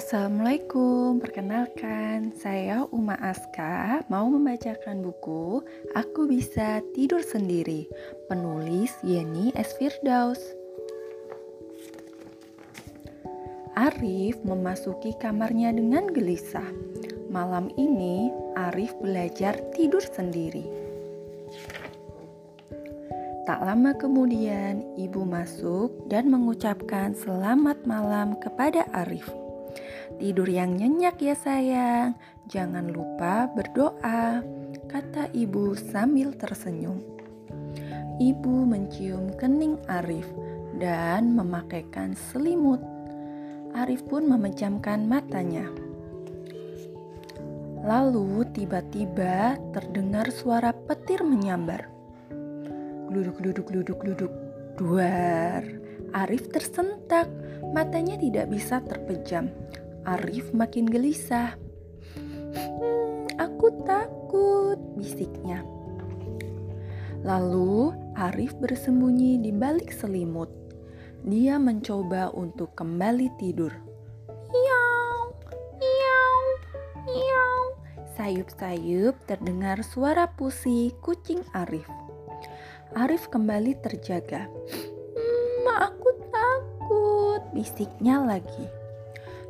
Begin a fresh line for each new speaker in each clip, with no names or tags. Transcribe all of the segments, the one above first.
Assalamualaikum, perkenalkan saya Uma Aska. Mau membacakan buku Aku Bisa Tidur Sendiri. Penulis Yeni S. Firdaus. Arif memasuki kamarnya dengan gelisah. Malam ini Arif belajar tidur sendiri. Tak lama kemudian ibu masuk dan mengucapkan selamat malam kepada Arif Tidur yang nyenyak ya sayang, jangan lupa berdoa, kata ibu sambil tersenyum. Ibu mencium kening Arif dan memakaikan selimut. Arif pun memejamkan matanya. Lalu tiba-tiba terdengar suara petir menyambar. Gluduk, gluduk, gluduk, gluduk. Duar. Arif tersentak, matanya tidak bisa terpejam. Arif makin gelisah. Hmm, aku takut, bisiknya. Lalu Arif bersembunyi di balik selimut. Dia mencoba untuk kembali tidur. Miau, miau, miau. Sayup-sayup terdengar suara pusi kucing Arif. Arif kembali terjaga. Bisiknya lagi.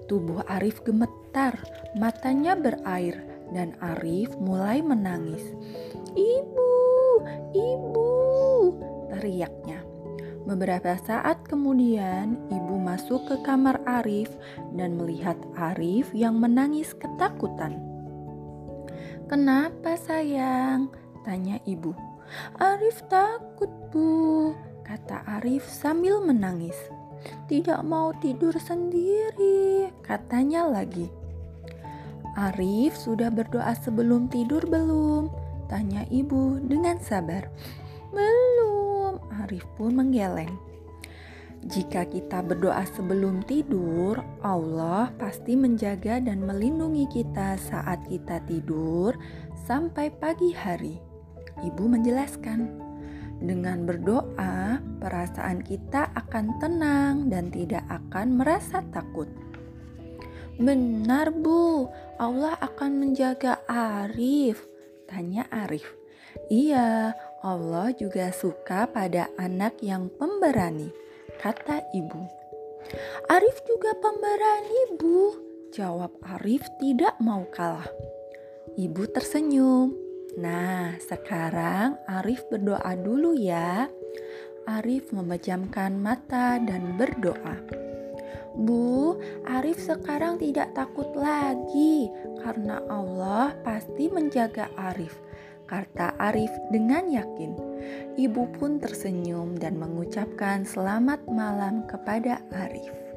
Tubuh Arif gemetar, matanya berair, dan Arif mulai menangis. Ibu, ibu, teriaknya. Beberapa saat kemudian, ibu masuk ke kamar Arif dan melihat Arif yang menangis ketakutan. "Kenapa, sayang?" tanya ibu. "Arif takut, Bu," kata Arif sambil menangis. Tidak mau tidur sendiri, katanya lagi. Arif sudah berdoa sebelum tidur belum? Tanya ibu dengan sabar. Belum, Arif pun menggeleng. Jika kita berdoa sebelum tidur, Allah pasti menjaga dan melindungi kita saat kita tidur sampai pagi hari. Ibu menjelaskan. Dengan berdoa, perasaan kita akan tenang dan tidak akan merasa takut. Benar, Bu. Allah akan menjaga Arif. Tanya Arif. Iya, Allah juga suka pada anak yang pemberani, kata ibu. Arif juga pemberani, Bu. Jawab Arif tidak mau kalah. Ibu tersenyum. Nah, sekarang Arif berdoa dulu ya. Arif memejamkan mata dan berdoa. Bu, Arif sekarang tidak takut lagi karena Allah pasti menjaga Arif. Kata Arif dengan yakin. Ibu pun tersenyum dan mengucapkan selamat malam kepada Arif.